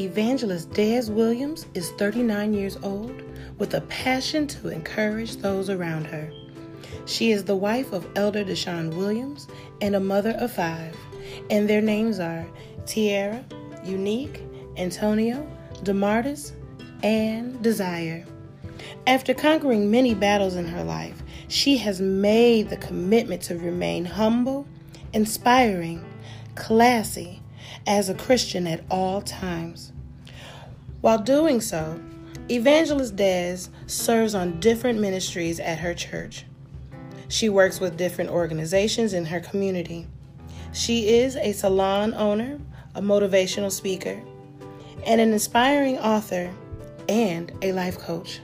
Evangelist Des Williams is 39 years old with a passion to encourage those around her. She is the wife of Elder Deshaun Williams and a mother of five, and their names are Tierra, Unique, Antonio, Demartis, and Desire. After conquering many battles in her life, she has made the commitment to remain humble, inspiring, classy, as a Christian at all times. While doing so, Evangelist Des serves on different ministries at her church. She works with different organizations in her community. She is a salon owner, a motivational speaker, and an inspiring author and a life coach.